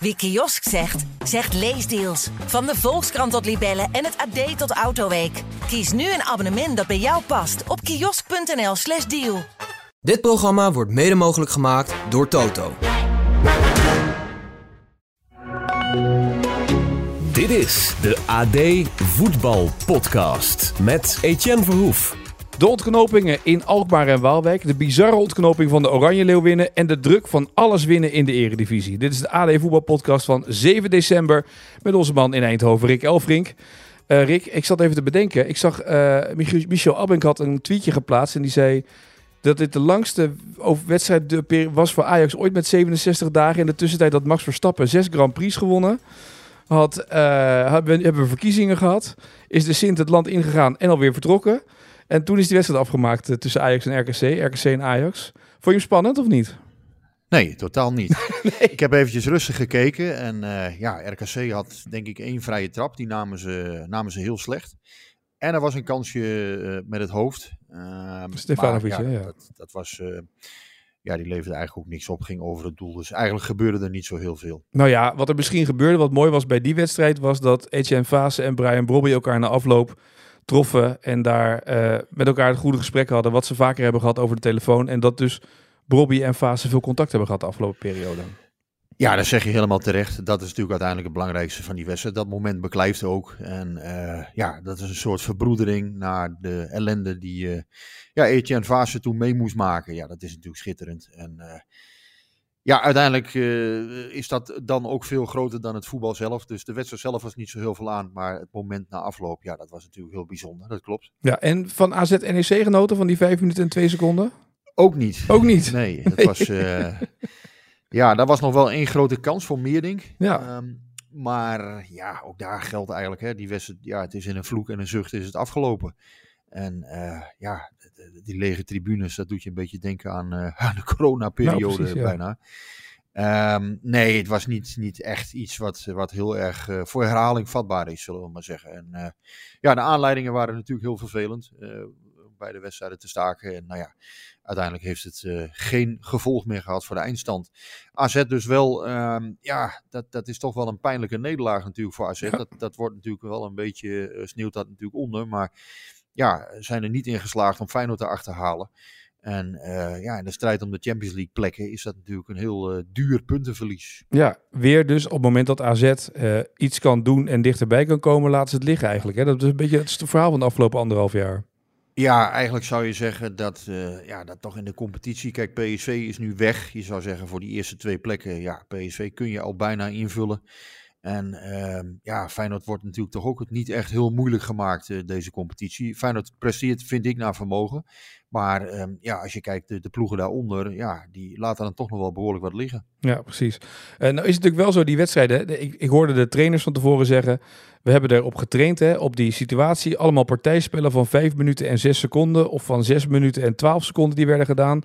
Wie kiosk zegt, zegt leesdeals. Van de Volkskrant tot Libellen en het AD tot Autoweek. Kies nu een abonnement dat bij jou past op kiosk.nl/slash deal. Dit programma wordt mede mogelijk gemaakt door Toto. Dit is de AD Voetbal Podcast met Etienne Verhoef. De ontknopingen in Alkmaar en Waalwijk, de bizarre ontknoping van de Oranje Leeuwinnen en de druk van alles winnen in de Eredivisie. Dit is de AD Voetbalpodcast van 7 december met onze man in Eindhoven, Rick Elfrink. Uh, Rick, ik zat even te bedenken. Ik zag uh, Michel Abink had een tweetje geplaatst en die zei dat dit de langste wedstrijd was voor Ajax ooit met 67 dagen. In de tussentijd dat Max Verstappen zes Grand Prix gewonnen. Had, hebben, hebben we verkiezingen gehad. Is de Sint het land ingegaan en alweer vertrokken. En toen is die wedstrijd afgemaakt eh, tussen Ajax en RKC. RKC en Ajax. Vond je hem spannend of niet? Nee, totaal niet. nee. Ik heb eventjes rustig gekeken. En uh, ja, RKC had denk ik één vrije trap. Die namen ze, namen ze heel slecht. En er was een kansje uh, met het hoofd. Uh, Stefanovic, ja, ja. Dat, dat was... ja, die leverde eigenlijk ook niks op. Ging over het doel. Dus eigenlijk gebeurde er niet zo heel veel. Nou ja, wat er misschien gebeurde, wat mooi was bij die wedstrijd... was dat Etienne Fase en Brian Brobby elkaar na afloop troffen en daar uh, met elkaar het goede gesprek hadden, wat ze vaker hebben gehad over de telefoon. En dat dus Bobby en Fase veel contact hebben gehad de afgelopen periode. Ja, dat zeg je helemaal terecht. Dat is natuurlijk uiteindelijk het belangrijkste van die wedstrijd. Dat moment beklijft ook. En uh, ja, dat is een soort verbroedering naar de ellende die uh, ja, Etienne Fase toen mee moest maken. Ja, dat is natuurlijk schitterend. En ja, uiteindelijk uh, is dat dan ook veel groter dan het voetbal zelf. Dus de wedstrijd zelf was niet zo heel veel aan. Maar het moment na afloop, ja, dat was natuurlijk heel bijzonder. Dat klopt. Ja, en van AZ NEC genoten van die 5 minuten en 2 seconden? Ook niet. Ook niet? Nee, het was... Uh, ja, daar was nog wel één grote kans voor Meerdink. Ja. Um, maar ja, ook daar geldt eigenlijk, hè, die wedstrijd, ja, het is in een vloek en een zucht is het afgelopen. En uh, ja, die lege tribunes, dat doet je een beetje denken aan, uh, aan de coronaperiode nou, bijna. Ja. Um, nee, het was niet, niet echt iets wat, wat heel erg uh, voor herhaling vatbaar is, zullen we maar zeggen. En ja, de aanleidingen waren natuurlijk heel vervelend. bij de wedstrijden te staken. En nou ja, uiteindelijk heeft het geen gevolg meer gehad voor de eindstand. AZ dus wel, um, ja, dat, dat is toch wel een pijnlijke nederlaag natuurlijk voor AZ. Ja. Dat, dat wordt natuurlijk wel een beetje, sneeuwt dat natuurlijk onder. Maar ja, zijn er niet in geslaagd om Feyenoord te achterhalen. En uh, ja, in de strijd om de Champions League plekken is dat natuurlijk een heel uh, duur puntenverlies. Ja, weer dus op het moment dat AZ uh, iets kan doen en dichterbij kan komen, laten ze het liggen eigenlijk. Hè? Dat is een beetje het verhaal van de afgelopen anderhalf jaar. Ja, eigenlijk zou je zeggen dat, ja, dat toch in de competitie, kijk PSV is nu weg. Je zou zeggen voor die eerste twee plekken, ja, PSV kun je al bijna invullen. En uh, ja, Feyenoord wordt natuurlijk toch ook niet echt heel moeilijk gemaakt, uh, deze competitie. Feyenoord presteert, vind ik, naar vermogen. Maar um, ja, als je kijkt, de, de, ploegen daaronder, ja, die laten dan toch nog wel behoorlijk wat liggen. Ja, precies. En nou is het natuurlijk wel zo, die wedstrijden. Ik, ik hoorde de trainers van tevoren zeggen, we hebben erop getraind, hè, op die situatie. Allemaal partijspellen van 5 minuten en 6 seconden. Of van 6 minuten en 12 seconden die werden gedaan.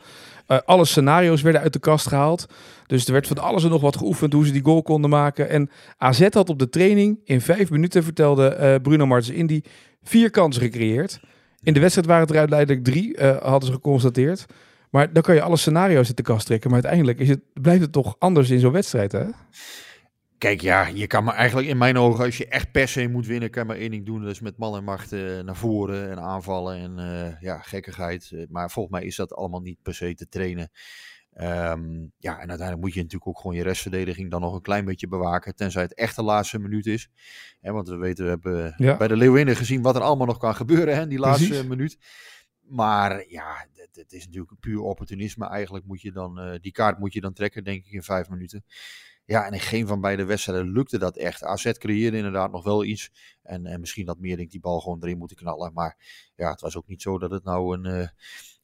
Uh, alle scenario's werden uit de kast gehaald. Dus er werd van alles en nog wat geoefend hoe ze die goal konden maken. En AZ had op de training in 5 minuten, vertelde uh, Bruno Martens Indy, vier kansen gecreëerd. In de wedstrijd waren het er uiteindelijk drie, uh, hadden ze geconstateerd. Maar dan kan je alle scenario's uit de kast trekken. Maar uiteindelijk is het, blijft het toch anders in zo'n wedstrijd, hè? Kijk, ja, je kan maar eigenlijk in mijn ogen, als je echt per se moet winnen, kan maar één ding doen. Is met man en macht uh, naar voren en aanvallen en uh, ja, gekkigheid. Maar volgens mij is dat allemaal niet per se te trainen. Um, ja, en uiteindelijk moet je natuurlijk ook gewoon je restverdediging dan nog een klein beetje bewaken. Tenzij het echt de laatste minuut is. Hè, want we weten, we hebben ja. bij de Leeuwinnen gezien wat er allemaal nog kan gebeuren hè, die laatste Precies. minuut. Maar ja, het, is natuurlijk puur opportunisme. Eigenlijk moet je dan, die kaart moet je dan trekken, denk ik, in vijf minuten. Ja, en in geen van beide wedstrijden lukte dat echt. AZ creëerde inderdaad nog wel iets. En, en misschien dat Meerdink die bal gewoon erin moeten knallen. Maar ja, het was ook niet zo dat het nou een, uh,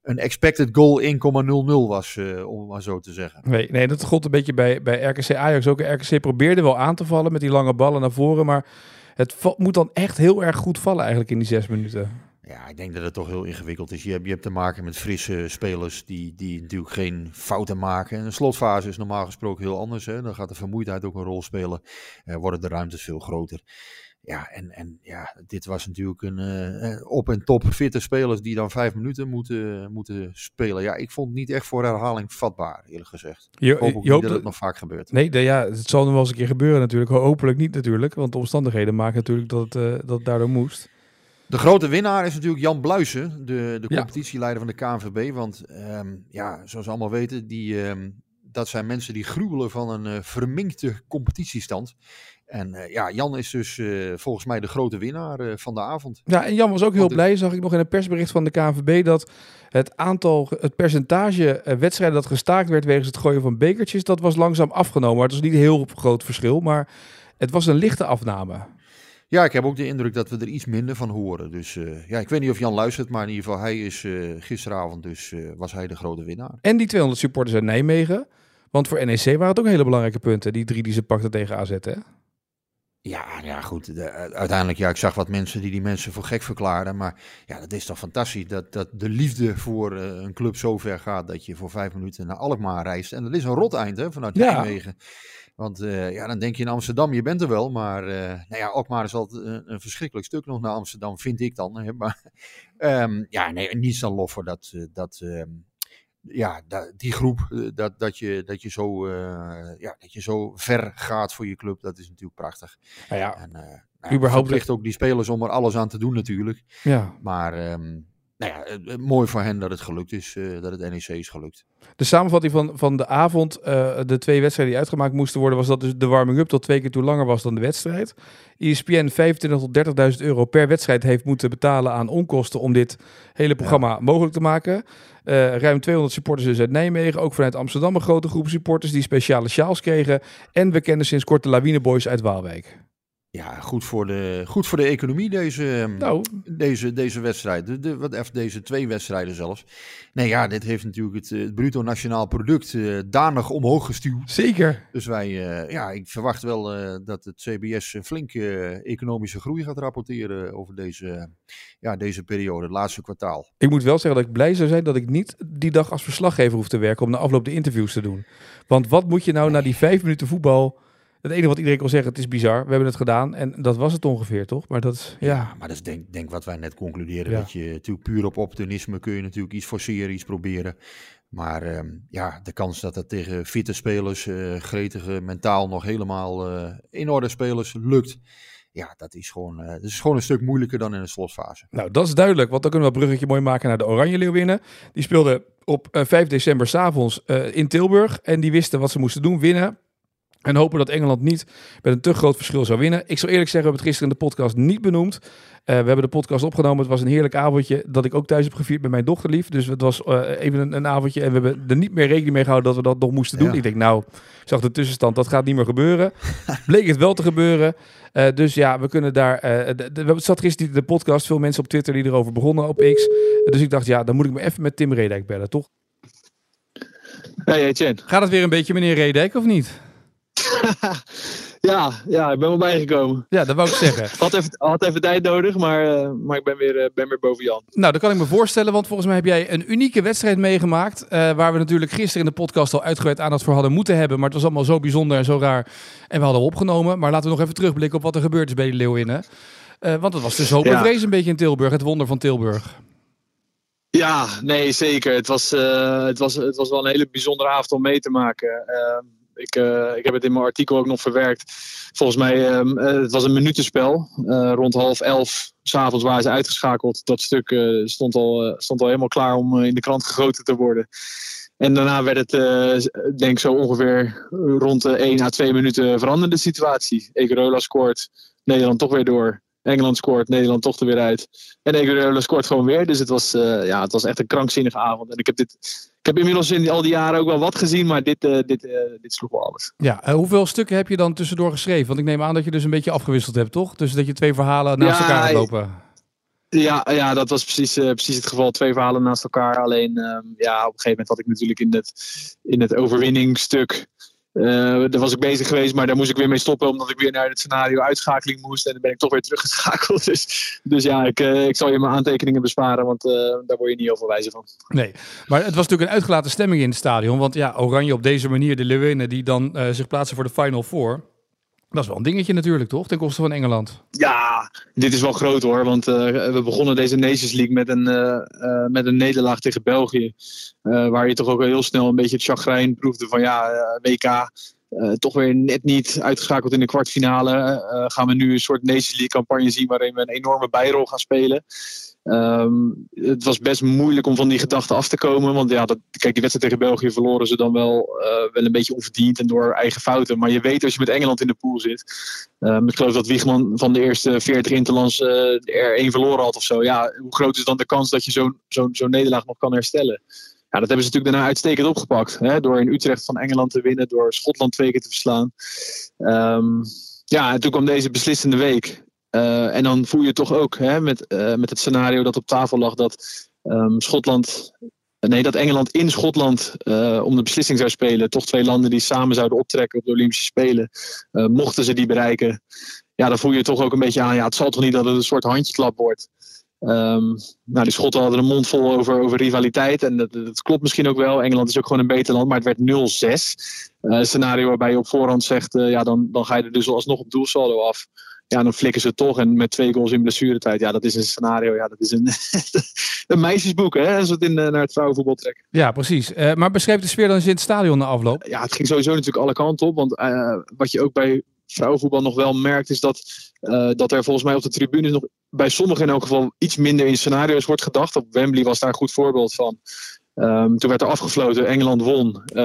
een expected goal 1,00 was, uh, om maar zo te zeggen. Nee, nee dat gold een beetje bij, bij RKC Ajax ook. RKC probeerde wel aan te vallen met die lange ballen naar voren. Maar het moet dan echt heel erg goed vallen eigenlijk in die zes minuten. Ja, ik denk dat het toch heel ingewikkeld is. Je hebt, je hebt te maken met frisse spelers die, die natuurlijk geen fouten maken. En een slotfase is normaal gesproken heel anders. Hè? Dan gaat de vermoeidheid ook een rol spelen. Uh, worden de ruimtes veel groter. Ja, en, en ja, dit was natuurlijk een uh, op- en top fitte spelers die dan vijf minuten moeten, moeten spelen. Ja, ik vond het niet echt voor herhaling vatbaar, eerlijk gezegd. Je, ik hoop ook je niet dat het nog vaak gebeurt. Nee, de, ja, het zal nog wel eens een keer gebeuren natuurlijk. Hopelijk niet natuurlijk, want de omstandigheden maken natuurlijk dat, uh, dat het daardoor moest. De grote winnaar is natuurlijk Jan Bluisen, de, de competitieleider van de KNVB. Want um, ja, zoals we allemaal weten, die, um, dat zijn mensen die gruwelen van een uh, verminkte competitiestand. En uh, ja, Jan is dus uh, volgens mij de grote winnaar uh, van de avond. Ja, en Jan was ook heel Want blij, zag ik nog in een persbericht van de KNVB, dat het aantal, het percentage wedstrijden dat gestaakt werd wegens het gooien van bekertjes, dat was langzaam afgenomen. Maar het was niet een heel groot verschil, maar het was een lichte afname. Ja, ik heb ook de indruk dat we er iets minder van horen. Dus ja, ik weet niet of Jan luistert, maar in ieder geval, hij is gisteravond dus, was hij de grote winnaar. En die 200 supporters uit Nijmegen. Want voor NEC waren het ook hele belangrijke punten, die drie die ze pakten tegen AZ, hè? Ja, ja goed. De, uiteindelijk, ja, ik zag wat mensen die die mensen voor gek verklaarden. Maar ja, dat is toch fantastisch dat, dat de liefde voor uh, een club zo ver gaat dat je voor vijf minuten naar Alkmaar reist. En dat is een rot eind hè, vanuit Nijmegen. Ja. Want uh, ja, dan denk je in Amsterdam, je bent er wel. Maar uh, nou ja, Alkmaar is altijd een, een, verschrikkelijk stuk nog naar Amsterdam, vind ik dan. Hè. Maar um, ja, nee, niets dan lof voor dat... dat um, ja, die groep, dat, dat, je, dat, je zo, uh, ja, dat je zo ver gaat voor je club, dat is natuurlijk prachtig. Nou ja, en, uh, nou, überhaupt ligt ook die spelers om er alles aan te doen natuurlijk. Ja. Maar um, nou ja, uh, mooi voor hen dat het gelukt is, dat het NEC is gelukt. De samenvatting van, van de avond, de twee wedstrijden die uitgemaakt moesten worden, was dat dus de warming-up tot twee keer toe langer was dan de wedstrijd. ESPN 25 tot 30.000 euro per wedstrijd heeft moeten betalen aan onkosten om dit hele programma ja. mogelijk te maken. Uh, ruim 200 supporters dus uit Nijmegen. Ook vanuit Amsterdam een grote groep supporters die speciale sjaals kregen. En we kennen sinds kort de Lawineboys uit Waalwijk. Ja, goed voor de, goed voor de economie deze, nou. deze, deze wedstrijd. De, de, wat, even deze twee wedstrijden zelfs. Nee, ja, dit heeft natuurlijk het, het bruto nationaal product uh, danig omhoog gestuurd. Zeker. Dus wij, uh, ja, ik verwacht wel uh, dat het CBS een flinke economische groei gaat rapporteren over deze, ja, deze periode, het laatste kwartaal. Ik moet wel zeggen dat ik blij zou zijn dat ik niet die dag als verslaggever hoef te werken om na afloop de interviews te doen. Want wat moet je nou nee. na die vijf minuten voetbal... Het enige wat iedereen kan zeggen, het is bizar. We hebben het gedaan en dat was het ongeveer, toch? Maar dat is, ja. ja maar dat is denk, denk wat wij net concluderen. Ja. Dat je natuurlijk puur op optimisme kun je natuurlijk iets forceren, iets proberen. Maar um, ja, de kans dat dat tegen fitte spelers, uh, gretige, mentaal nog helemaal uh, in orde spelers lukt. Ja, dat is, gewoon, uh, dat is gewoon een stuk moeilijker dan in de slotfase. Nou, dat is duidelijk. Want dan kunnen we een bruggetje mooi maken naar de Oranje Leeuwinnen. Die speelden op 5 december s'avonds in Tilburg. En die wisten wat ze moesten doen, winnen. En hopen dat Engeland niet met een te groot verschil zou winnen. Ik zal eerlijk zeggen, we hebben het gisteren in de podcast niet benoemd. Uh, we hebben de podcast opgenomen. Het was een heerlijk avondje dat ik ook thuis heb gevierd met mijn dochterlief. Dus het was uh, even een, een, avondje. En we hebben er niet meer rekening mee gehouden dat we dat nog moesten doen. Ja. Ik denk, nou, ik zag de tussenstand, dat gaat niet meer gebeuren. Bleek het wel te gebeuren. Uh, dus ja, we kunnen daar... We zat gisteren de podcast, veel mensen op Twitter die erover begonnen op X. dus ik dacht, ja, dan moet ik me even met Tim Redijk bellen, toch? Hey, Etienne. Gaat het weer een beetje, meneer Redijk, of niet? ja, ja, ik ben wel bijgekomen. Ja, dat wou ik zeggen. had, even, had even tijd nodig, maar, uh, maar ik ben weer, uh, ben weer boven Jan. Nou, dat kan ik me voorstellen, want volgens mij heb jij een unieke wedstrijd meegemaakt. Uh, waar we natuurlijk gisteren in de podcast al uitgebreid aandacht voor hadden moeten hebben. Maar het was allemaal zo bijzonder en zo raar. En we hadden opgenomen. Maar laten we nog even terugblikken op wat er gebeurd is bij de Leeuwinnen. want het was dus hoop en ja. vrees een beetje in Tilburg, het wonder van Tilburg. Ja, nee, zeker. Het was, het, was, het was wel een hele bijzondere avond om mee te maken. Ehm, ik, uh, ik heb het in mijn artikel ook nog verwerkt. Volgens mij, um, uh, het was een minutenspel. Uh, rond half elf s'avonds waren ze uitgeschakeld. Dat stuk stond, al, stond al helemaal klaar om in de krant gegoten te worden. En daarna werd het, denk ik zo ongeveer rond de 1 à 2 minuten veranderde de situatie. Egerola scoort, Nederland toch weer door. Engeland scoort, Nederland toch er weer uit. En Egerola scoort gewoon weer. Dus het was, ja, het was echt een krankzinnige avond. En ik heb dit ik heb inmiddels in al die jaren ook wel wat gezien, maar dit, uh, dit, uh, dit sloeg wel alles. Ja, hoeveel stukken heb je dan tussendoor geschreven? Want ik neem aan dat je dus een beetje afgewisseld hebt, toch? Dus dat je twee verhalen naast ja, elkaar gaat lopen. Ja, ja, dat was precies, precies het geval. Twee verhalen naast elkaar. Alleen, ehm, ja, op een gegeven moment had ik natuurlijk in het, in het overwinningsstuk Uh, daar was ik bezig geweest, maar daar moest ik weer mee stoppen omdat ik weer naar het scenario uitschakeling moest. En dan ben ik toch weer teruggeschakeld. Dus, dus ja, ik, uh, ik zal je mijn aantekeningen besparen, want uh, daar word je niet heel veel wijzer van. Nee, maar het was natuurlijk een uitgelaten stemming in het stadion. Want ja, Oranje op deze manier, de Leeuwinnen die dan zich plaatsen voor de Final Four. Dat is wel een dingetje natuurlijk, toch? Ten koste van Engeland. Ja, dit is wel groot hoor. Want uh, we begonnen deze Nations League met een, uh, uh, met een nederlaag tegen België. waar je toch ook heel snel een beetje het chagrijn proefde van ja, WK. toch weer net niet uitgeschakeld in de kwartfinale. gaan we nu een soort Nations League campagne zien waarin we een enorme bijrol gaan spelen. Um, het was best moeilijk om van die gedachten af te komen. Want ja, dat, kijk, die wedstrijd tegen België verloren ze dan wel, uh, wel een beetje onverdiend en door eigen fouten. Maar je weet als je met Engeland in de pool zit. Um, ik geloof dat Wiegman van de eerste 40 interlands uh, er één verloren had of zo. Ja, hoe groot is dan de kans dat je zo'n zo'n zo'n nederlaag nog kan herstellen? Ja, dat hebben ze natuurlijk daarna uitstekend opgepakt. Hè? Door in Utrecht van Engeland te winnen, door Schotland twee keer te verslaan. Um, ja, en toen kwam deze beslissende week. Uh, en dan voel je toch ook hè, met, uh, met het scenario dat op tafel lag dat um, Schotland. Nee, dat Engeland in Schotland uh, om de beslissing zou spelen. Toch twee landen die samen zouden optrekken op de Olympische Spelen. mochten ze die bereiken. Ja, dan voel je toch ook een beetje aan. Ja, het zal toch niet dat het een soort handjeklap wordt. Um, nou, die Schotten hadden een mond vol over, over rivaliteit. En dat, klopt misschien ook wel. Engeland is ook gewoon een beter land. Maar het werd 0-6. een scenario waarbij je op voorhand zegt. ja, dan, dan ga je er dus alsnog op doelsaldo af ja, dan flikken ze toch. En met twee goals in blessuretijd, ja, dat is een scenario. Ja, dat is een, een meisjesboek, hè, als we het in, naar het vrouwenvoetbal trekken. Ja, precies. Uh, maar beschrijf de sfeer dan eens in het stadion na afloop. Ja, het ging sowieso natuurlijk alle kanten op. Want uh, wat je ook bij vrouwenvoetbal nog wel merkt, is dat, uh, dat er volgens mij op de tribunes nog bij sommigen in elk geval iets minder in scenario's wordt gedacht. Op Wembley was daar een goed voorbeeld van. Um, toen werd er afgefloten, Engeland won. Uh,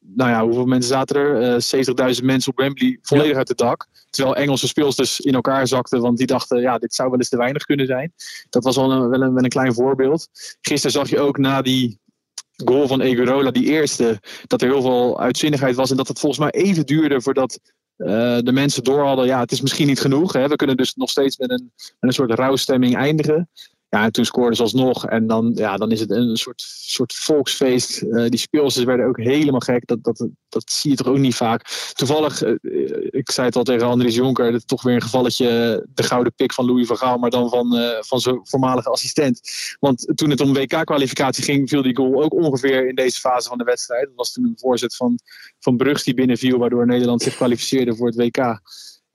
nou ja, hoeveel mensen zaten er? Uh, 70.000 mensen op Wembley, volledig ja. uit het dak. Terwijl Engelse speelsters in elkaar zakten, want die dachten, ja, dit zou wel eens te weinig kunnen zijn. Dat was wel een, wel een, wel een klein voorbeeld. Gisteren zag je ook na die goal van Egurola, die eerste, dat er heel veel uitzinnigheid was. En dat het volgens mij even duurde voordat uh, de mensen door hadden, ja, het is misschien niet genoeg. Hè? We kunnen dus nog steeds met een, met een soort rouwstemming eindigen. Toen scoorden ze alsnog. En dan, ja, dan is het een soort, soort volksfeest. Uh, die speelsters werden ook helemaal gek. Dat, dat, dat zie je toch ook niet vaak. Toevallig, uh, ik zei het al tegen Andries Jonker. Dat toch weer een gevalletje. De gouden pik van Louis van Gaal. Maar dan van, van zijn voormalige assistent. Want toen het om WK-kwalificatie ging. viel die goal ook ongeveer in deze fase van de wedstrijd. Dat was toen een voorzet van, van Brugs die binnenviel. Waardoor Nederland zich kwalificeerde voor het WK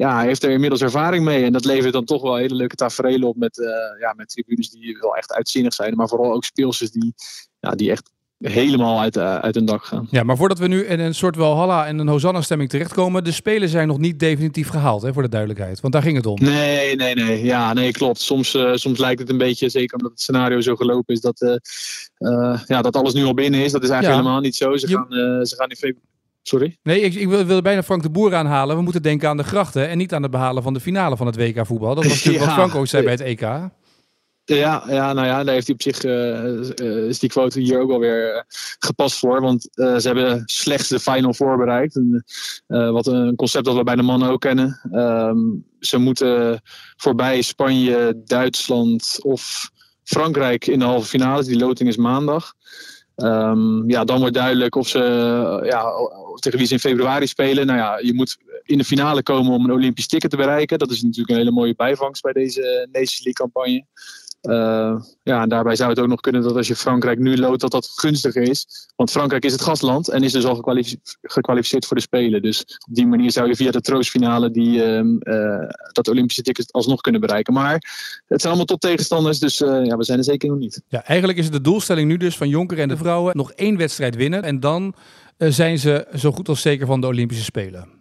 ja, hij heeft er inmiddels ervaring mee. En dat levert dan toch wel hele leuke tafereelen op met, uh, ja, met tribunes die wel echt uitzinnig zijn. Maar vooral ook speelsters die, ja, die echt helemaal uit, uh, uit hun dak gaan. Ja, maar voordat we nu in een soort Walhalla en een Hosanna-stemming terechtkomen, de spelen zijn nog niet definitief gehaald, hè, voor de duidelijkheid. Want daar ging het om. Nee, nee, nee. Ja, nee, klopt. Soms, uh, soms lijkt het een beetje, zeker omdat het scenario zo gelopen is, dat, uh, ja, dat alles nu al binnen is. Dat is eigenlijk ja. helemaal niet zo. Ze, Je... gaan, ze gaan in februari Sorry? Nee, ik, ik wilde wil bijna Frank de Boer aanhalen. We moeten denken aan de grachten en niet aan het behalen van de finale van het WK voetbal. Dat was natuurlijk ja. wat Frank ook zei bij het EK. Ja, ja, nou ja, daar heeft hij op zich, uh, is die quote hier ook alweer uh, gepast voor. Want uh, ze hebben slechts de final voorbereid. En, wat een concept dat we bij de mannen ook kennen. Um, ze moeten voorbij Spanje, Duitsland of Frankrijk in de halve finale. Die loting is maandag. Um, ja, dan wordt duidelijk of ze ja, tegen wie ze in februari spelen. Nou ja, je moet in de finale komen om een Olympisch ticket te bereiken. Dat is natuurlijk een hele mooie bijvangst bij deze Nations League campagne. Uh, ja, en daarbij zou het ook nog kunnen dat als je Frankrijk nu loodt, dat dat gunstiger is. Want Frankrijk is het gastland en is dus al gekwalificeerd, voor de Spelen. Dus op die manier zou je via de troostfinale die, uh, uh, dat Olympische ticket alsnog kunnen bereiken. Maar het zijn allemaal top tegenstanders, dus ja, we zijn er zeker nog niet. Ja, eigenlijk is het de doelstelling nu dus van Jonker en de vrouwen nog één wedstrijd winnen. En dan zijn ze zo goed als zeker van de Olympische Spelen.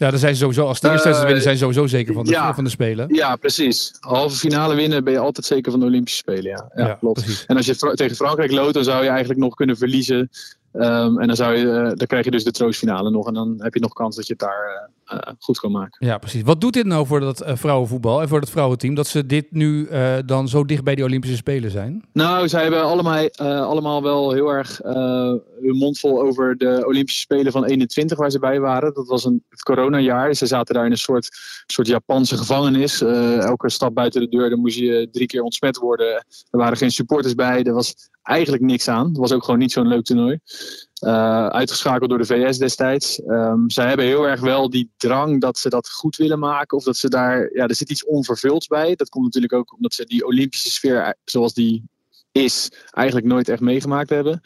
Ja, dan zijn ze sowieso, als de eerste uh, winnen, zijn ze sowieso zeker van de, ja, van de Spelen. Ja, precies. Halve finale winnen ben je altijd zeker van de Olympische Spelen. Ja, ja, ja klopt. Precies. En als je tegen Frankrijk loopt, dan zou je eigenlijk nog kunnen verliezen Um, en dan, zou je, uh, dan krijg je dus de troostfinale nog. En dan heb je nog kans dat je het daar uh, goed kan maken. Ja, precies. Wat doet dit nou voor dat vrouwenvoetbal en voor het vrouwenteam? Dat ze dit nu dan zo dicht bij die Olympische Spelen zijn? Nou, zij hebben allemaal, allemaal wel heel erg hun mond vol over de Olympische Spelen van 21 waar ze bij waren. Dat was een, het coronajaar. Ze zaten daar in een soort, soort Japanse gevangenis. elke stap buiten de deur, dan moest je drie keer ontsmet worden. Er waren geen supporters bij. Er was eigenlijk niks aan. Het was ook gewoon niet zo'n leuk toernooi. Uh, uitgeschakeld door de VS destijds. Um, zij hebben heel erg wel die drang dat ze dat goed willen maken. Of dat ze daar, ja, er zit iets onvervulds bij. Dat komt natuurlijk ook omdat ze die Olympische sfeer, zoals die is, eigenlijk nooit echt meegemaakt hebben.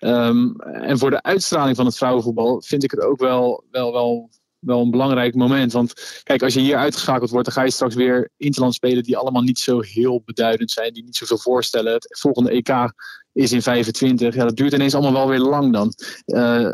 Um, en voor de uitstraling van het vrouwenvoetbal vind ik het ook wel, wel, wel wel een belangrijk moment. Want kijk, als je hier uitgeschakeld wordt, dan ga je straks weer interland spelen die allemaal niet zo heel beduidend zijn, die niet zoveel voorstellen. Het volgende EK is in 25. Ja, dat duurt ineens allemaal wel weer lang dan. Uh,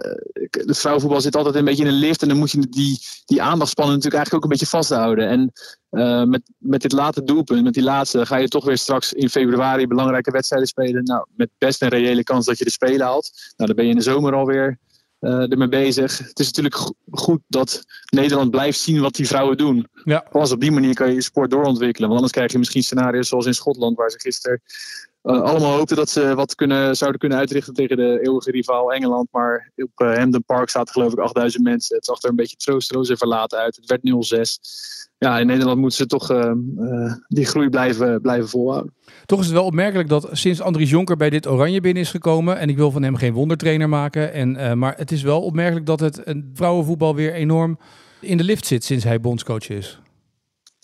het vrouwenvoetbal zit altijd een beetje in een lift en dan moet je die, die aandachtspannen natuurlijk eigenlijk ook een beetje vasthouden. En uh, met, met dit late doelpunt, met die laatste, ga je toch weer straks in februari belangrijke wedstrijden spelen. Nou, met best een reële kans dat je de Spelen haalt. Nou, dan ben je in de zomer alweer ermee bezig. Het is natuurlijk goed dat Nederland blijft zien wat die vrouwen doen. Ja. Pas op die manier kan je je sport doorontwikkelen. Want anders krijg je misschien scenario's zoals in Schotland, waar ze gisteren allemaal hoopten dat ze wat kunnen, zouden kunnen uitrichten tegen de eeuwige rivaal Engeland. Maar op uh, Hampden Park zaten geloof ik 8000 mensen. Het zag er een beetje troosteloos en verlaten uit. Het werd 0-6. Ja, in Nederland moeten ze toch uh, die groei blijven, blijven volhouden. Toch is het wel opmerkelijk dat sinds Andries Jonker bij dit Oranje binnen is gekomen. En ik wil van hem geen wondertrainer maken. En, maar het is wel opmerkelijk dat het vrouwenvoetbal weer enorm in de lift zit sinds hij bondscoach is.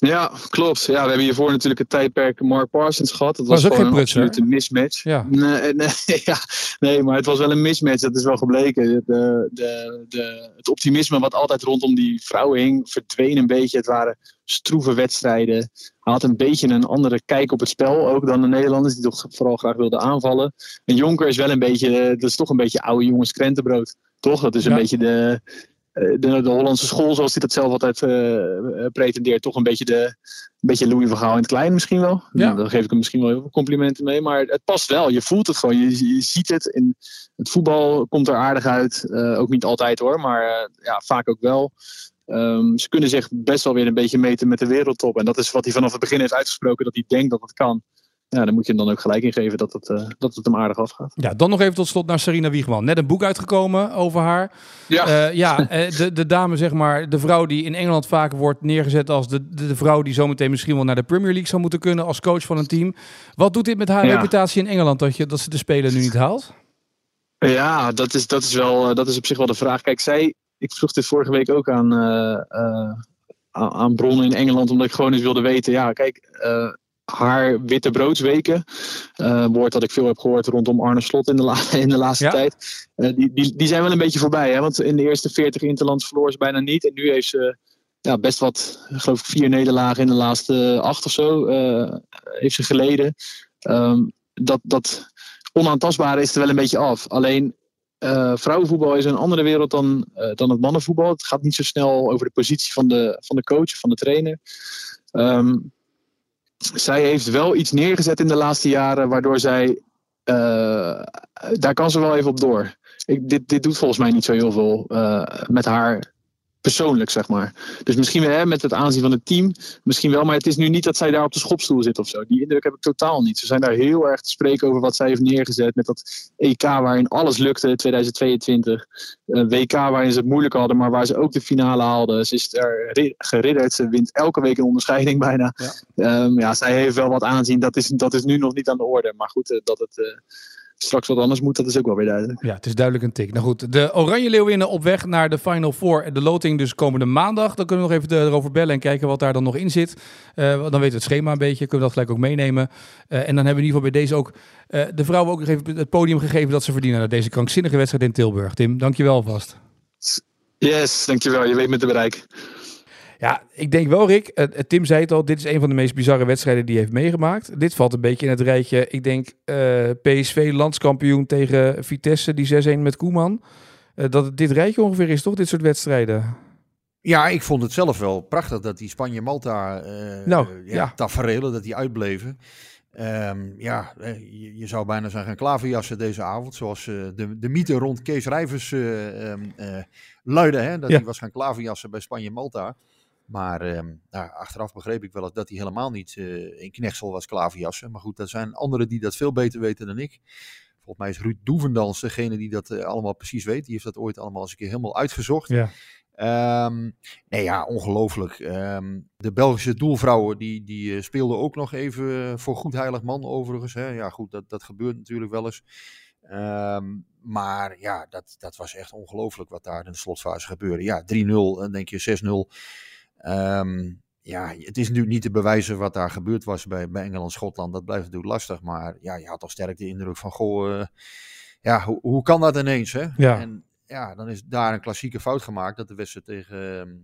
Ja, klopt. Ja, we hebben hiervoor natuurlijk het tijdperk Mark Parsons gehad. Dat was, was gewoon een absolute mismatch. Ja. Nee, nee, ja, nee, maar het was wel een mismatch. Dat is wel gebleken. De, de, de, het optimisme wat altijd rondom die vrouwen hing, verdween een beetje. Het waren stroeve wedstrijden. Hij had een beetje een andere kijk op het spel ook dan de Nederlanders, die toch vooral graag wilden aanvallen. En Jonker is wel een beetje, dat is toch een beetje oude jongens krentenbrood. Toch? Dat is een beetje de, eh, de, de, Hollandse school, zoals hij dat zelf altijd uh, pretendeert, toch een beetje, de, een beetje Louis van Gaal in het klein misschien wel. Ja. Nou, daar geef ik hem misschien wel heel veel complimenten mee. Maar het past wel. Je voelt het gewoon. Je, je ziet het. In het voetbal komt er aardig uit. Ook niet altijd hoor, maar ja, vaak ook wel. Um, ze kunnen zich best wel weer een beetje meten met de wereldtop. En dat is wat hij vanaf het begin heeft uitgesproken, dat hij denkt dat het kan ja, dan moet je hem dan ook gelijk ingeven dat het, uh, dat het hem aardig afgaat. Ja, dan nog even tot slot naar Sarina Wiegman. Net een boek uitgekomen over haar. Ja, uh, ja uh, de, de dame, zeg maar, de vrouw die in Engeland vaak wordt neergezet als de, de, de, vrouw die zometeen misschien wel naar de Premier League zou moeten kunnen als coach van een team. Wat doet dit met haar ja. reputatie in Engeland dat, je, dat ze de Spelen nu niet haalt? Ja, dat is, dat, is wel, dat is op zich wel de vraag. Kijk, zij, ik vroeg dit vorige week ook aan, aan bronnen in Engeland, omdat ik gewoon eens wilde weten. Ja, kijk haar witte broodsweken. Uh, woord dat ik veel heb gehoord rondom Arne Slot in de, la in de laatste ja? tijd. Uh, die, die, die zijn wel een beetje voorbij. Hè? Want in de eerste 40 interlands verloor ze bijna niet. En nu heeft ze ja, best wat, geloof ik, vier nederlagen in de laatste acht of zo. Uh, heeft ze geleden. Um, dat, dat onaantastbare is er wel een beetje af. Alleen vrouwenvoetbal is een andere wereld dan, dan het mannenvoetbal. Het gaat niet zo snel over de positie van de, van de coach, van de trainer. Um, zij heeft wel iets neergezet in de laatste jaren, waardoor zij. Uh, daar kan ze wel even op door. Ik, dit, dit doet volgens mij niet zo heel veel uh, met haar persoonlijk, zeg maar. Dus misschien hè, met het aanzien van het team, misschien wel, maar het is nu niet dat zij daar op de schopstoel zit of zo. Die indruk heb ik totaal niet. Ze zijn daar heel erg te spreken over wat zij heeft neergezet met dat EK waarin alles lukte, 2022. Een WK waarin ze het moeilijk hadden, maar waar ze ook de finale haalden. Ze is er geridderd, ze wint elke week een onderscheiding bijna. Ja, um, ja zij heeft wel wat aanzien, dat is, dat is nu nog niet aan de orde. Maar goed, uh, dat het... Uh, straks wat anders moet, dat is ook wel weer duidelijk. Ja, het is duidelijk een tik. Nou goed, de Oranje Leeuwinnen op weg naar de Final Four. De loting dus komende maandag. Dan kunnen we nog even erover bellen en kijken wat daar dan nog in zit. Uh, dan weten we het schema een beetje, kunnen we dat gelijk ook meenemen. Uh, en dan hebben we in ieder geval bij deze ook uh, de vrouwen ook nog even het podium gegeven dat ze verdienen naar deze krankzinnige wedstrijd in Tilburg. Tim, dankjewel vast. Yes, dankjewel. Je weet met te bereiken. Ja, ik denk wel, Rick. Uh, Tim zei het al, dit is een van de meest bizarre wedstrijden die hij heeft meegemaakt. Dit valt een beetje in het rijtje. Ik denk uh, PSV landskampioen tegen Vitesse, die 6-1 met Koeman. Uh, dat het dit rijtje ongeveer is, toch? Dit soort wedstrijden. Ja, ik vond het zelf wel prachtig dat die Spanje-Malta nou, ja, ja. tafereelen, dat die uitbleven. Um, ja, je, je, zou bijna zeggen klaverjassen deze avond. Zoals uh, de, de mythe rond Kees Rijvers uh, um, uh, luidde. Hè, dat ja. hij was gaan klaverjassen bij Spanje-Malta. Maar um, nou, achteraf begreep ik wel dat hij helemaal niet uh, in Knechtsel was klaverjassen. Maar goed, er zijn anderen die dat veel beter weten dan ik. Volgens mij is Ruud Doevendans degene die dat uh, allemaal precies weet. Die heeft dat ooit allemaal eens een keer helemaal uitgezocht. Ja. Um, nee ja, ongelooflijk. Um, de Belgische doelvrouwen die, die uh, speelden ook nog even voor goed heilig man overigens. Hè. Ja goed, dat, dat gebeurt natuurlijk wel eens. Ehm, maar ja, dat, dat was echt ongelooflijk wat daar in de slotfase gebeurde. Ja, 3-0, dan denk je 6-0. Ehm, ja, het is natuurlijk niet te bewijzen wat daar gebeurd was bij, bij Engeland-Schotland. Dat blijft natuurlijk lastig. Maar ja, je had toch sterk de indruk van, goh, uh, ja, hoe, hoe kan dat ineens? Hè? Ja. En ja, dan is daar een klassieke fout gemaakt. Dat de wedstrijd tegen, ehm,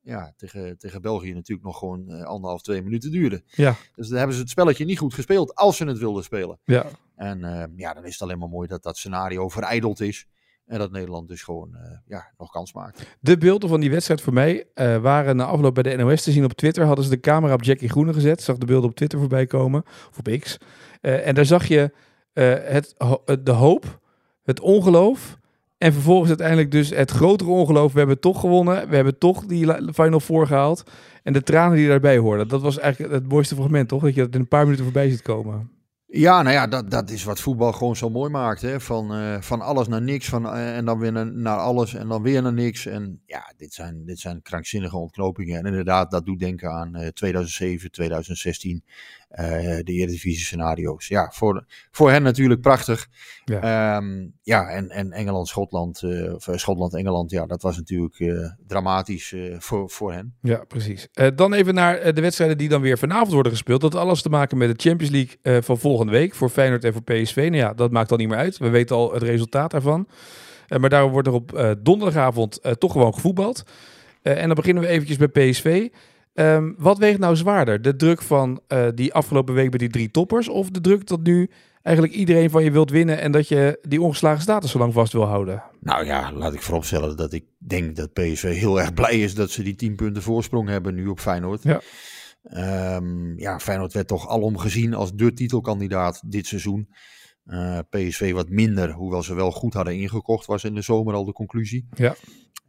ja, tegen, tegen België natuurlijk nog gewoon uh, anderhalf, twee minuten duurde. Ja. Dus dan hebben ze het spelletje niet goed gespeeld als ze het wilden spelen. Ja. En uh, ja, dan is het alleen maar mooi dat dat scenario verijdeld is. En dat Nederland dus gewoon uh, ja, nog kans maakt. De beelden van die wedstrijd voor mij uh, waren na afloop bij de NOS te zien op Twitter. Hadden ze de camera op Jackie Groene gezet. Zag de beelden op Twitter voorbij komen. Of op X. Uh, en daar zag je het, de hoop, het ongeloof. En vervolgens uiteindelijk dus het grotere ongeloof. We hebben toch gewonnen. We hebben toch die Final Four gehaald. En de tranen die daarbij hoorden. Dat was eigenlijk het mooiste fragment, toch? Dat je dat in een paar minuten voorbij ziet komen. Ja, nou ja, dat, dat is wat voetbal gewoon zo mooi maakt. Hè? Van, uh, van alles naar niks van, uh, en dan weer naar, naar, alles en dan weer naar niks. En ja, dit zijn, dit zijn krankzinnige ontknopingen. En inderdaad, dat doet denken aan uh, 2007, 2016, de Eredivisie scenario's. Ja, voor, voor hen natuurlijk prachtig. Ja, um, ja en, en Engeland, Schotland, of Schotland, Engeland, ja, dat was natuurlijk dramatisch voor, voor hen. Ja, precies. dan even naar de wedstrijden die dan weer vanavond worden gespeeld. Dat alles te maken met de Champions League van volgende week voor Feyenoord en voor PSV. Nou ja, dat maakt al niet meer uit. We weten al het resultaat daarvan. Uh, maar daarom wordt er op uh, donderdagavond uh, toch gewoon gevoetbald. en dan beginnen we eventjes bij PSV. Um, wat weegt nou zwaarder? De druk van die afgelopen week bij die drie toppers? Of de druk dat nu eigenlijk iedereen van je wilt winnen en dat je die ongeslagen status zo lang vast wil houden? Nou ja, laat ik vooropstellen dat ik denk dat PSV heel erg blij is dat ze die 10 punten voorsprong hebben nu op Feyenoord. Ja. Um, ja, Feyenoord werd toch alom gezien als de titelkandidaat dit seizoen. Uh, PSV wat minder, hoewel ze wel goed hadden ingekocht, was in de zomer al de conclusie. Ja.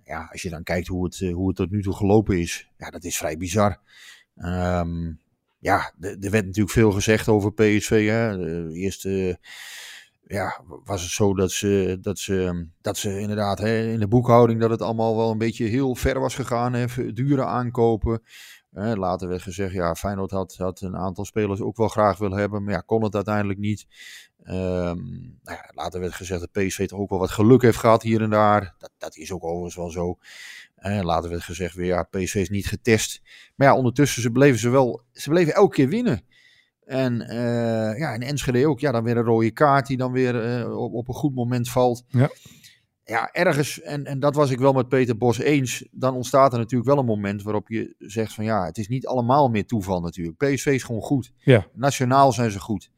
Ja, als je dan kijkt hoe het, hoe het tot nu toe gelopen is, ja, dat is vrij bizar. Um, ja, er werd natuurlijk veel gezegd over PSV. Hè. De eerste ja, was het zo dat ze, dat ze, dat ze inderdaad hè, in de boekhouding dat het allemaal wel een beetje heel ver was gegaan. Hè, dure aankopen. Eh, later werd gezegd, ja, Feyenoord had, had een aantal spelers ook wel graag willen hebben, maar ja, kon het uiteindelijk niet. Um, nou ja, later werd gezegd dat PSV toch ook wel wat geluk heeft gehad hier en daar. Dat, dat is ook overigens wel zo. Later werd gezegd weer, ja, PSV is niet getest. Maar ja, ondertussen ze bleven ze wel, ze bleven elke keer winnen. En uh, ja, in Enschede ook, ja, dan weer een rode kaart die dan weer uh, op, op een goed moment valt. Ja ja, ergens, en, en dat was ik wel met Peter Bos eens, dan ontstaat er natuurlijk wel een moment waarop je zegt van ja, het is niet allemaal meer toeval natuurlijk. PSV is gewoon goed. Ja. Nationaal zijn ze goed.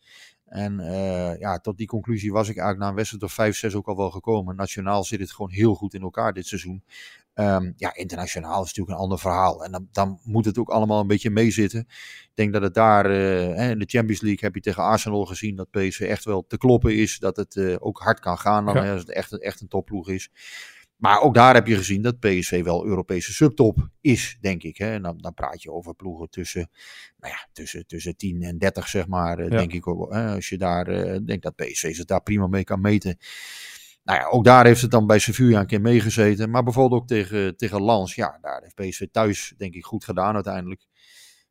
En uh, ja, tot die conclusie was ik eigenlijk na een wedstrijd of 5, 6 ook al wel gekomen. Nationaal zit het gewoon heel goed in elkaar dit seizoen. Um, ja, internationaal is natuurlijk een ander verhaal. En dan, dan, moet het ook allemaal een beetje meezitten. Ik denk dat het daar, uh, in de Champions League heb je tegen Arsenal gezien dat PSV echt wel te kloppen is. Dat het uh, ook hard kan gaan dan, ja. als het echt, echt een topploeg is. Maar ook daar heb je gezien dat PSV wel Europese subtop is, denk ik. Hè? En dan, dan praat je over ploegen tussen, nou ja, tussen, tussen 10 en 30, zeg maar. Ja. Denk ik ook. Als je daar uh, denkt dat PSV zich daar prima mee kan meten. Nou ja, ook daar heeft het dan bij Sevilla een keer meegezeten. Maar bijvoorbeeld ook tegen, tegen Lens. Ja, daar heeft PSV thuis denk ik goed gedaan uiteindelijk.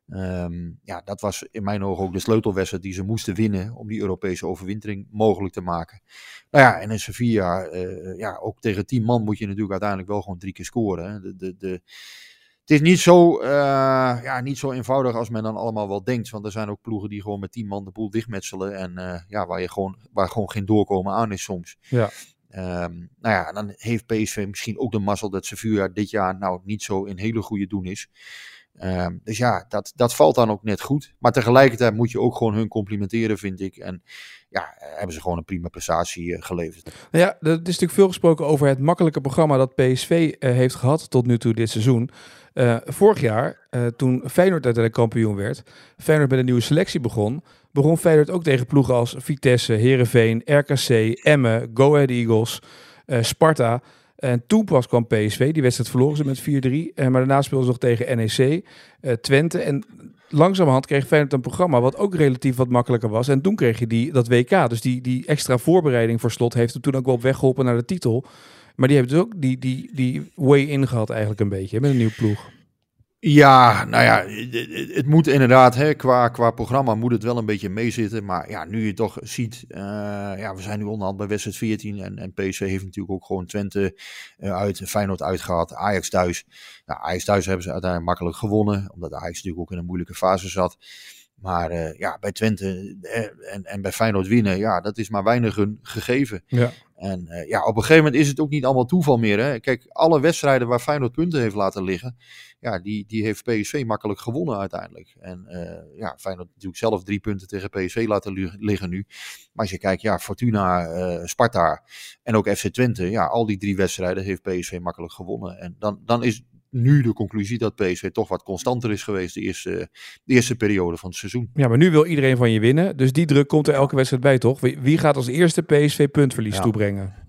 Um, ja, dat was in mijn ogen ook de sleutelwedstrijd die ze moesten winnen om die Europese overwintering mogelijk te maken. Nou ja, en in Sevilla, uh, ja, ook tegen tien man moet je natuurlijk uiteindelijk wel gewoon drie keer scoren. De, de, de, het is niet zo, uh, ja, niet zo eenvoudig als men dan allemaal wel denkt. Want er zijn ook ploegen die gewoon met tien man de boel dichtmetselen. En uh, ja, waar, je gewoon, waar gewoon geen doorkomen aan is soms. Ja. Um, nou ja, dan heeft PSV misschien ook de mazzel dat Sevilla dit jaar nou niet zo in hele goede doen is. Um, dus ja, dat, dat valt dan ook net goed. Maar tegelijkertijd moet je ook gewoon hun complimenteren, vind ik. En ja, hebben ze gewoon een prima prestatie uh, geleverd. Ja, er is natuurlijk veel gesproken over het makkelijke programma dat PSV uh, heeft gehad tot nu toe dit seizoen. Vorig jaar, toen Feyenoord uiteindelijk kampioen werd, Feyenoord met een nieuwe selectie begon, begon Feyenoord ook tegen ploegen als Vitesse, Herenveen, RKC, Emmen, Go Ahead Eagles, Sparta. En toen pas kwam PSV, die wedstrijd verloren ze met 4-3. Uh, maar daarna speelden ze nog tegen NEC, uh, Twente. En langzamerhand kreeg Feyenoord een programma wat ook relatief wat makkelijker was. En toen kreeg je die, dat WK. Dus die, die extra voorbereiding voor slot heeft hem toen ook wel weggeholpen naar de titel. Maar die hebben dus ook die, die, die way in gehad eigenlijk een beetje met een nieuw ploeg. Ja, nou ja, het, moet inderdaad, hè, qua, qua programma moet het wel een beetje meezitten. Maar ja, nu je toch ziet, uh, ja, we zijn nu onderhand bij wedstrijd 14 en, en PSV heeft natuurlijk ook gewoon Twente uh, uit, Feyenoord uitgehad, Ajax thuis. Nou, Ajax thuis hebben ze uiteindelijk makkelijk gewonnen, omdat Ajax natuurlijk ook in een moeilijke fase zat. Maar uh, ja, bij Twente en, en bij Feyenoord winnen, ja, dat is maar weinig hun gegeven. Ja. En uh, ja, op een gegeven moment is het ook niet allemaal toeval meer. Hè? Kijk, alle wedstrijden waar Feyenoord punten heeft laten liggen, ja, die, die heeft PSV makkelijk gewonnen uiteindelijk. En uh, ja, Feyenoord natuurlijk zelf drie punten tegen PSV laten liggen nu. Maar als je kijkt, ja, Fortuna, uh, Sparta en ook FC Twente, ja, al die drie wedstrijden heeft PSV makkelijk gewonnen. En dan, dan is nu de conclusie dat PSV toch wat constanter is geweest de eerste, de eerste periode van het seizoen. Ja, maar nu wil iedereen van je winnen. Dus die druk komt er elke wedstrijd bij, toch? Wie gaat als eerste PSV puntverlies ja. toebrengen?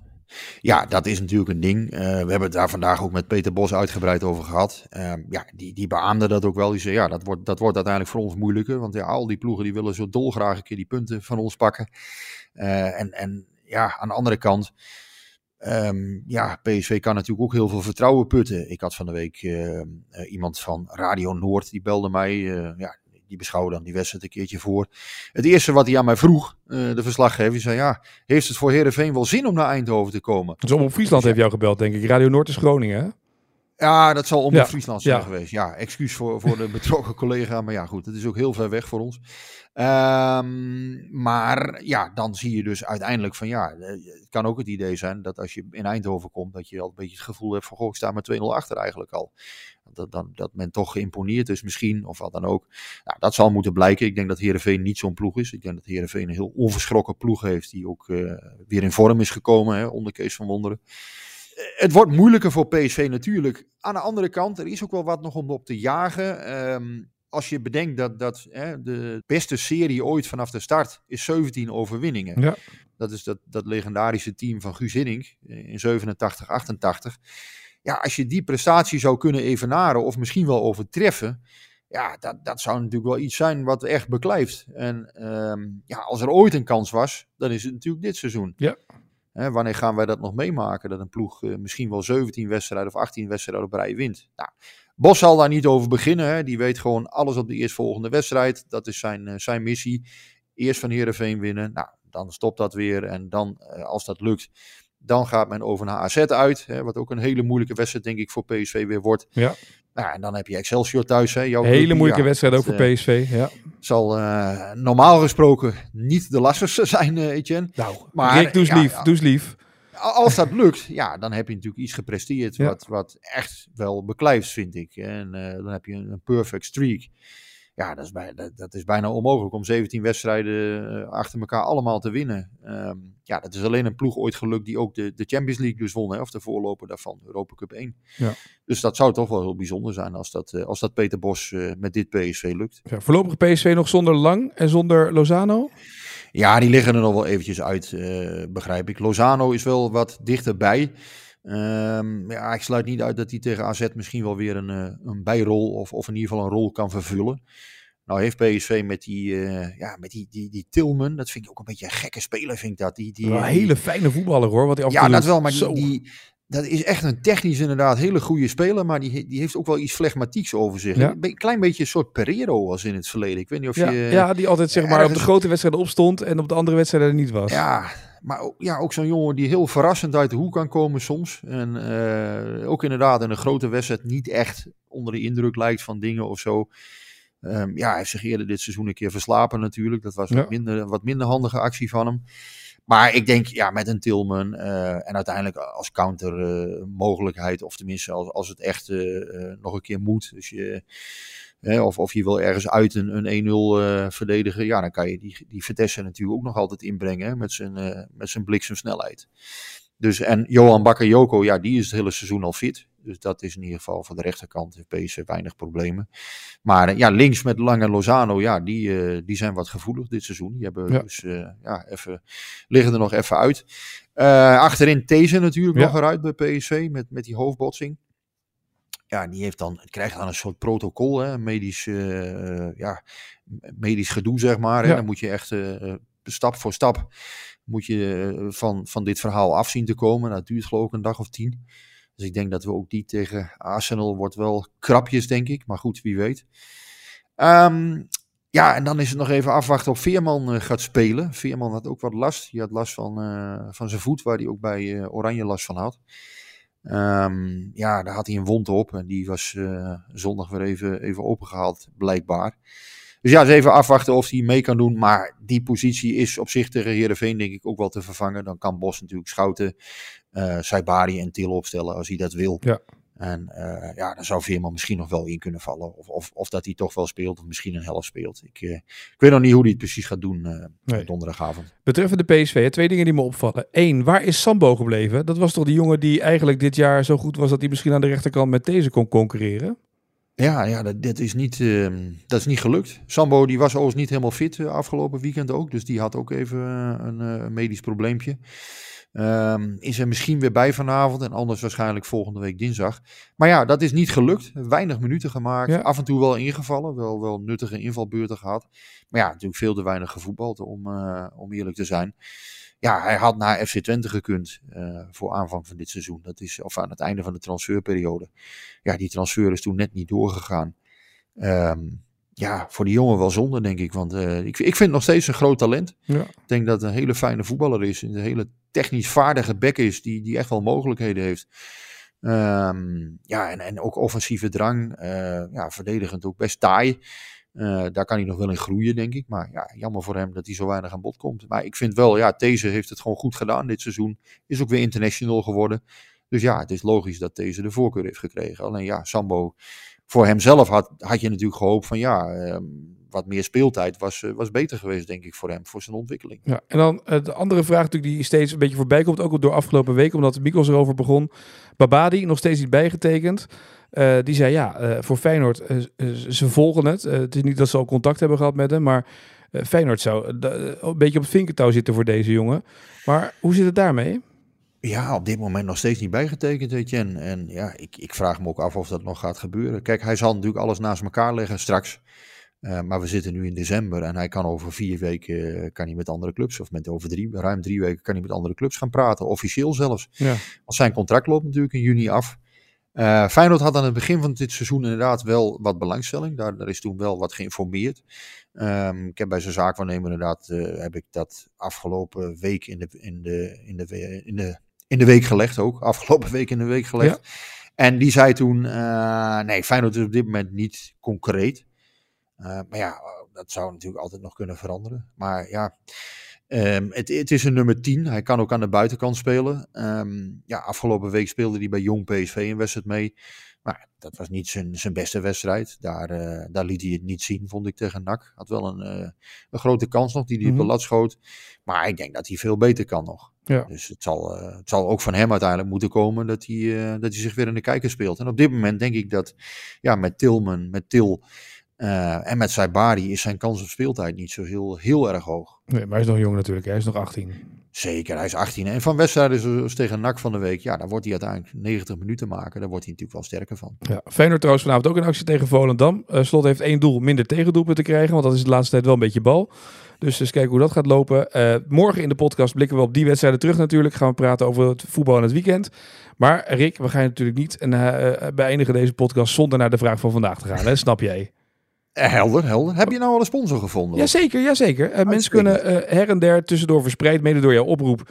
Ja, dat is natuurlijk een ding. Uh, we hebben het daar vandaag ook met Peter Bos uitgebreid over gehad. Uh, ja, die, die beaamde dat ook wel. Die zei, ja, dat wordt, dat wordt uiteindelijk voor ons moeilijker. Want ja, al die ploegen die willen zo dolgraag een keer die punten van ons pakken. Uh, en, en ja, aan de andere kant... Um, ja, PSV kan natuurlijk ook heel veel vertrouwen putten. Ik had van de week uh, uh, iemand van Radio Noord, die belde mij. Uh, ja, die beschouwde dan die wedstrijd een keertje voor. Het eerste wat hij aan mij vroeg, de verslaggever, zei ja, heeft het voor Herenveen wel zin om naar Eindhoven te komen? Dus op Friesland heeft jou gebeld, denk ik. Radio Noord is Groningen, hè? Ja, dat zal ja. Friesland zijn ja. geweest. Ja, excuus voor, voor de betrokken collega. Maar ja, goed, het is ook heel ver weg voor ons. Um, maar ja, dan zie je dus uiteindelijk van ja, het kan ook het idee zijn dat als je in Eindhoven komt, dat je al een beetje het gevoel hebt van goh, ik sta met 2-0 achter eigenlijk al. Dat, dat, dat men toch geïmponeerd is misschien, of wat dan ook. Nou, dat zal moeten blijken. Ik denk dat Heerenveen niet zo'n ploeg is. Ik denk dat Heerenveen een heel onverschrokken ploeg heeft, die ook uh, weer in vorm is gekomen hè, onder Kees van Wonderen het wordt moeilijker voor PSV natuurlijk. Aan de andere kant, er is ook wel wat nog om op te jagen. Um, als je bedenkt dat, dat hè, de beste serie ooit vanaf de start is 17 overwinningen. Ja. Dat is dat, dat legendarische team van Guus Hiddink in 87, 88. Ja, als je die prestatie zou kunnen evenaren of misschien wel overtreffen. Ja, dat, dat zou natuurlijk wel iets zijn wat echt beklijft. En um, ja, als er ooit een kans was, dan is het natuurlijk dit seizoen. Ja. Hè, wanneer gaan wij dat nog meemaken? Dat een ploeg uh, misschien wel 17 wedstrijden of 18 wedstrijden op rij wint. Nou, Bos zal daar niet over beginnen. Hè. Die weet gewoon alles op de eerstvolgende wedstrijd. Dat is zijn, uh, zijn missie. Eerst van Heerenveen winnen. Nou, dan stopt dat weer. En dan, uh, als dat lukt, dan gaat men over naar AZ uit. Hè, wat ook een hele moeilijke wedstrijd, denk ik, voor PSV weer wordt. Ja. Nou, en dan heb je Excelsior thuis. Hè, jouw hele moeilijke ja, wedstrijd ook voor uh, PSV. Ja. Zal uh, normaal gesproken niet de lastigste zijn, uh, Etienne. Nou, maar, Rick, doe lief. Ja, doe lief. Als dat lukt, ja, dan heb je natuurlijk iets gepresteerd wat, wat echt wel beklijft, vind ik. En dan heb je een perfect streak. Ja, dat is, bij, dat, dat is, bijna onmogelijk om 17 wedstrijden achter elkaar allemaal te winnen. Um, ja, dat is alleen een ploeg ooit gelukt die ook de, de Champions League dus won, hè, of de voorloper daarvan, Europa Cup 1. Ja. Dus dat zou toch wel heel bijzonder zijn als dat, uh, als dat Peter Bos uh, met dit PSV lukt. Ja, voorlopig PSV nog zonder Lang en zonder Lozano? Ja, die liggen er nog wel eventjes uit, uh, begrijp ik. Lozano is wel wat dichterbij. Um, ja, ik sluit niet uit dat hij tegen AZ misschien wel weer een, een bijrol of, of in ieder geval een rol kan vervullen. Nou heeft PSV met die, uh, ja, met die, die, die Tilman, dat vind ik ook een beetje een gekke speler, vind ik dat. Die, die, een hele fijne voetballer hoor, wat hij af Ja, dat wel, maar die, die, dat is echt een technisch inderdaad hele goede speler, maar die, die heeft ook wel iets flegmatieks over zich. Ja. Een klein beetje een soort Pereiro was in het verleden. Ik weet niet of ja, je... Ja, die altijd zeg maar ergens... op de grote wedstrijden opstond en op de andere wedstrijden er niet was. Ja, maar ook, ja, ook zo'n jongen die heel verrassend uit de hoek kan komen soms. En uh, ook inderdaad in een grote wedstrijd niet echt onder de indruk lijkt van dingen of zo. Um, ja, hij heeft zich eerder dit seizoen een keer verslapen natuurlijk. Dat was Ja. wat, minder, wat minder handige actie van hem. Maar ik denk, ja, met een Tilman uh, en uiteindelijk als counter uh, mogelijkheid, of tenminste als, als het echt uh, nog een keer moet. Dus je, of, of je wil ergens uit een, een 1-0 verdedigen, ja, dan kan je die, die Vitesse natuurlijk ook nog altijd inbrengen hè, met zijn, met zijn bliksemsnelheid. Dus, en Johan Bakayoko, ja, die is het hele seizoen al fit. Dus dat is in ieder geval van de rechterkant heeft PSV weinig problemen. Maar ja, links met Lange Lozano, ja, die, uh, die zijn wat gevoelig dit seizoen. Die hebben Ja. dus, uh, ja, even, liggen er nog even uit. Uh, achterin These natuurlijk Ja. nog eruit bij PSV met, met die hoofdbotsing. Ja, die heeft dan, krijgt dan een soort protocol, hè, medisch, uh, ja, medisch gedoe, zeg maar. Hè. Ja. Dan moet je echt uh, stap voor stap moet je, uh, van, van dit verhaal af zien te komen. Dat duurt geloof ik een dag of tien. Dus ik denk dat we ook die tegen Arsenal wordt wel krapjes, denk ik. Maar goed, wie weet. Ehm, ja, en dan is het nog even afwachten of Veerman uh, gaat spelen. Veerman had ook wat last. Die had last van, uh, van zijn voet, waar hij ook bij uh, Oranje last van had. Um, ja, daar had hij een wond op. En die was zondag weer even, even opengehaald, blijkbaar. Dus ja, eens even afwachten of hij mee kan doen. Maar die positie is op zich tegen Heerenveen denk ik ook wel te vervangen. Dan kan Bos natuurlijk Schouten, uh, Saibari en Til opstellen als hij dat wil. Ja. En uh, ja, dan zou Veerman misschien nog wel in kunnen vallen. Of, of, of dat hij toch wel speelt, of misschien een helft speelt. Ik, uh, ik weet nog niet hoe hij het precies gaat doen uh, nee. donderdagavond. Betreffende PSV, twee dingen die me opvallen. Eén, waar is Sambo gebleven? Dat was toch die jongen die eigenlijk dit jaar zo goed was dat hij misschien aan de rechterkant met deze kon concurreren? Ja, ja dat, dat, is niet, uh, dat is niet gelukt. Sambo die was overigens niet helemaal fit afgelopen weekend ook. Dus die had ook even een, een, medisch probleempje. Um, is er misschien weer bij vanavond en anders waarschijnlijk volgende week dinsdag. Maar ja, dat is niet gelukt. Weinig minuten gemaakt. Ja. Af en toe wel ingevallen. Wel, wel nuttige invalbeurten gehad. Maar ja, natuurlijk veel te weinig gevoetbald om, om eerlijk te zijn ja, hij had naar FC Twente gekund uh, voor aanvang van dit seizoen. Dat is, of aan het einde van de transferperiode. Ja, die transfer is toen net niet doorgegaan. Um, ja, voor die jongen wel zonde, denk ik. Want uh, ik, ik vind nog steeds een groot talent. Ja. Ik denk dat het een hele fijne voetballer is. Een hele technisch vaardige bek is, die, die echt wel mogelijkheden heeft. Um, ja, en, en ook offensieve drang. Uh, ja, verdedigend ook best taai. Uh, daar kan hij nog wel in groeien, denk ik. Maar ja, jammer voor hem dat hij zo weinig aan bod komt. Maar ik vind wel, ja, deze heeft het gewoon goed gedaan dit seizoen. Is ook weer international geworden. Dus ja, het is logisch dat deze de voorkeur heeft gekregen. Alleen ja, Sambo, voor hemzelf had, had je natuurlijk gehoopt van ja, uh, wat meer speeltijd was, uh, was beter geweest, denk ik, voor hem, voor zijn ontwikkeling. Ja, en dan de andere vraag natuurlijk die steeds een beetje voorbij komt, ook door afgelopen week, omdat Mikos erover begon. Babadi, nog steeds niet bijgetekend. Uh, die zei ja, voor Feyenoord, ze volgen het. het is niet dat ze al contact hebben gehad met hem, maar Feyenoord zou een beetje op het vinkentouw zitten voor deze jongen. Maar hoe zit het daarmee? Ja, op dit moment nog steeds niet bijgetekend, Etienne. En ja, ik, ik vraag me ook af of dat nog gaat gebeuren. Kijk, hij zal natuurlijk alles naast elkaar leggen straks. maar we zitten nu in december en hij kan over vier weken kan hij met andere clubs, of met over drie, ruim drie weken kan hij met andere clubs gaan praten, officieel zelfs. Ja. Als zijn contract loopt natuurlijk in juni af. Uh, Feyenoord had aan het begin van dit seizoen inderdaad wel wat belangstelling. Daar, daar is toen wel wat geïnformeerd. Um, ik heb bij zijn zaakwaarnemer inderdaad uh, heb ik dat afgelopen week in de, in, de, in, de, in, de, in de week gelegd ook. Afgelopen week in de week gelegd. Ja. En die zei toen, uh, nee, Feyenoord is op dit moment niet concreet. maar ja, dat zou natuurlijk altijd nog kunnen veranderen. Maar ja, Um, het, het, is een nummer 10. Hij kan ook aan de buitenkant spelen. Um, ja, afgelopen week speelde hij bij Jong PSV een wedstrijd mee. Maar dat was niet zijn, zijn beste wedstrijd. Daar, uh, daar liet hij het niet zien, vond ik tegen NAC. Had wel een, een grote kans nog die hij mm -hmm. op de lat schoot. Maar ik denk dat hij veel beter kan nog. Ja. Dus het zal, uh, het zal ook van hem uiteindelijk moeten komen dat hij, dat hij zich weer in de kijker speelt. En op dit moment denk ik dat ja, met Tilman, met Til... Uh, en met Saibari is zijn kans op speeltijd niet zo heel, heel erg hoog. Nee, maar hij is nog jong natuurlijk. Hij is nog 18. Zeker, hij is 18. En van wedstrijden zoals tegen NAC van de week, ja, daar wordt hij uiteindelijk 90 minuten maken. Daar wordt hij natuurlijk wel sterker van. Ja, Feyenoord trouwens vanavond ook een actie tegen Volendam. Uh, Slot heeft één doel, minder tegendoelpunten te krijgen, want dat is de laatste tijd wel een beetje bal. Dus eens kijken hoe dat gaat lopen. Uh, morgen in de podcast blikken we op die wedstrijden terug natuurlijk. Gaan we praten over het voetbal en het weekend. Maar Rick, we gaan natuurlijk niet en, uh, beëindigen deze podcast zonder naar de vraag van vandaag te gaan. Hè? Snap jij? Helder, helder. Heb je nou al een sponsor gevonden? Jazeker, jazeker. Uh, mensen kunnen uh, her en der tussendoor verspreid, mede door jouw oproep, uh,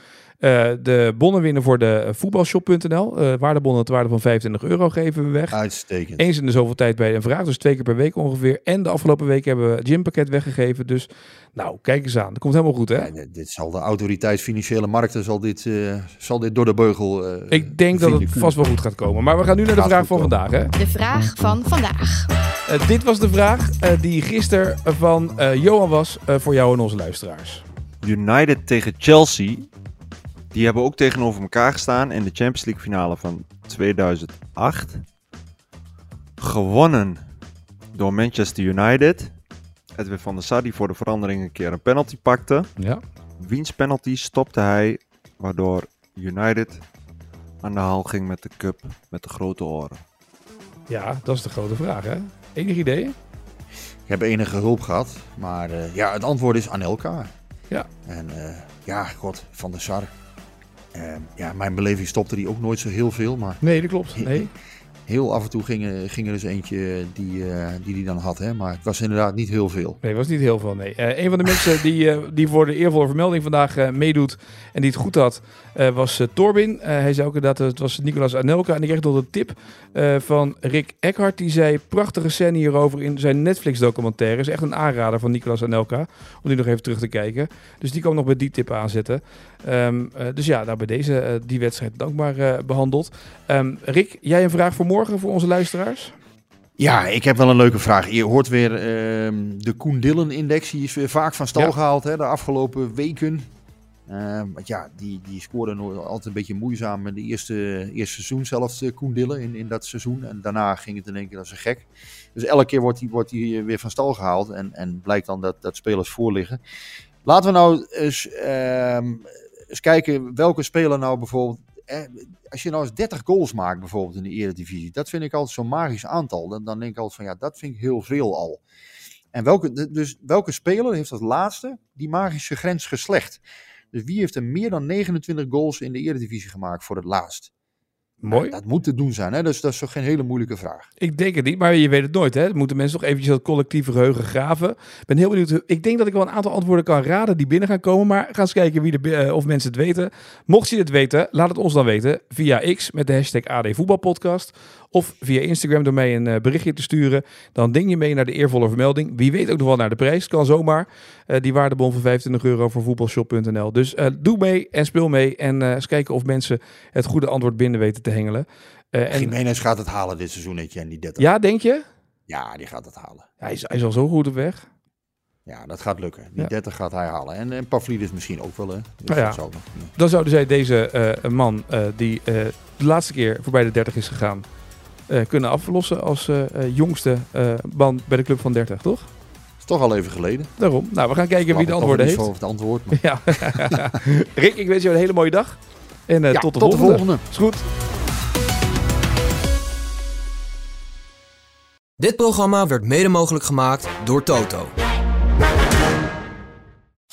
de bonnen winnen voor de voetbalshop.nl. Uh, waardebonnen ter waarde van 25 euro geven we weg. Uitstekend. Eens in de zoveel tijd bij een vraag, dus twee keer per week ongeveer. En de afgelopen week hebben we het gympakket weggegeven. Dus nou, kijk eens aan. Dat komt helemaal goed, hè? Ja, dit zal de autoriteit financiële markten zal dit, uh, zal dit door de beugel. Uh, Ik denk dat het vast wel goed gaat komen. Maar we gaan nu naar de vraag van vandaag, hè? De vraag van vandaag. Uh, dit was de vraag die gisteren van Johan was voor jou en onze luisteraars. United tegen Chelsea. Die hebben ook tegenover elkaar gestaan in de Champions League finale van 2008. Gewonnen door Manchester United. Edwin van der Sar die voor de verandering een keer een penalty pakte. Ja. Wiens penalty stopte hij, waardoor United aan de haal ging met de cup met de grote oren. Ja, dat is de grote vraag, hè? Enig idee? Ik heb enige hulp gehad, maar uh, ja, het antwoord is Anelka. Ja. En uh, ja, god, Van der Sar. Eh, ja, mijn beleving stopte die ook nooit zo heel veel. Maar Nee, dat klopt. Nee. Heel af en toe ging, er- ging er dus eentje die eh, die, die dan had. Hè? Maar het was inderdaad niet heel veel. Nee, was niet heel veel. Nee. Eh, een van de mensen die, eh, die voor de eervolle vermelding vandaag eh, meedoet en die het goed had, eh, was eh, Torbin. Eh, hij zei ook dat het was Nicolas Anelka. En ik kreeg nog een tip eh, van Rick Eckhart. Die zei prachtige scène hierover in zijn Netflix-documentaire. Is echt een aanrader van Nicolas Anelka. Om die nog even terug te kijken. Dus die kwam nog bij die tip aanzetten. Ehm, eh, dus ja, nou bij deze eh, die wedstrijd dankbaar eh, behandeld. Ehm, Rick, jij een vraag voor morgen voor onze luisteraars? Ja, ik heb wel een leuke vraag. Je hoort weer ehm, de Koen Dillen-index. Die is weer vaak van stal Ja. gehaald hè, de afgelopen weken. Want ja, die, die scoorde altijd een beetje moeizaam in de eerste, eerste seizoen zelfs, Koen Dillen, in, in dat seizoen. En daarna ging het in één keer als een gek. Dus elke keer wordt hij wordt die weer van stal gehaald. En, en blijkt dan dat, dat spelers voorliggen. Laten we nou eens, eens kijken welke speler nou bijvoorbeeld... als je nou eens 30 goals maakt bijvoorbeeld in de Eredivisie, dat vind ik altijd zo'n magisch aantal. Dan, dan denk ik altijd van ja, dat vind ik heel veel al. En welke, dus welke speler heeft als laatste die magische grens geslecht? Dus wie heeft er meer dan 29 goals in de Eredivisie gemaakt voor het laatst? Mooi. Dat moet te doen zijn, hè? Dus dat is toch geen hele moeilijke vraag. Ik denk het niet, maar je weet het nooit. Hè? Moeten mensen nog eventjes dat collectieve geheugen graven. Ik ben heel benieuwd. Ik denk dat ik wel een aantal antwoorden kan raden die binnen gaan komen. Maar ga eens kijken wie bi- eh, of mensen het weten. Mocht je het weten, laat het ons dan weten. Via X met de hashtag AD Voetbalpodcast. Of via Instagram door mij een eh, berichtje te sturen. Dan ding je mee naar de eervolle vermelding. Wie weet ook nog wel naar de prijs. Kan zomaar. Eh, die waardebon van 25 euro voor voetbalshop.nl. Dus eh, doe mee en speel mee. En eens kijken of mensen het goede antwoord binnen weten te hengelen. Eh, en, Jiménez gaat het halen dit seizoen, die 30. ja, denk je? Ja, die gaat het halen. Hij is, hij is al zo goed op weg. Ja, dat gaat lukken. Die Ja. 30 gaat hij halen. En, en Pavlidis misschien ook wel, hè? Dus ja. Dan zouden zij deze man, die de laatste keer voorbij de 30 is gegaan, kunnen aflossen als eh, eh, jongste eh, man bij de club van 30, toch? is toch al even geleden. Daarom. Nou, we gaan kijken wie de antwoorden niet heeft. zo over het antwoord. Maar... Ja. Rick, ik wens jou een hele mooie dag. En eh, Ja, tot de volgende. Is goed. Dit programma werd mede mogelijk gemaakt door Toto.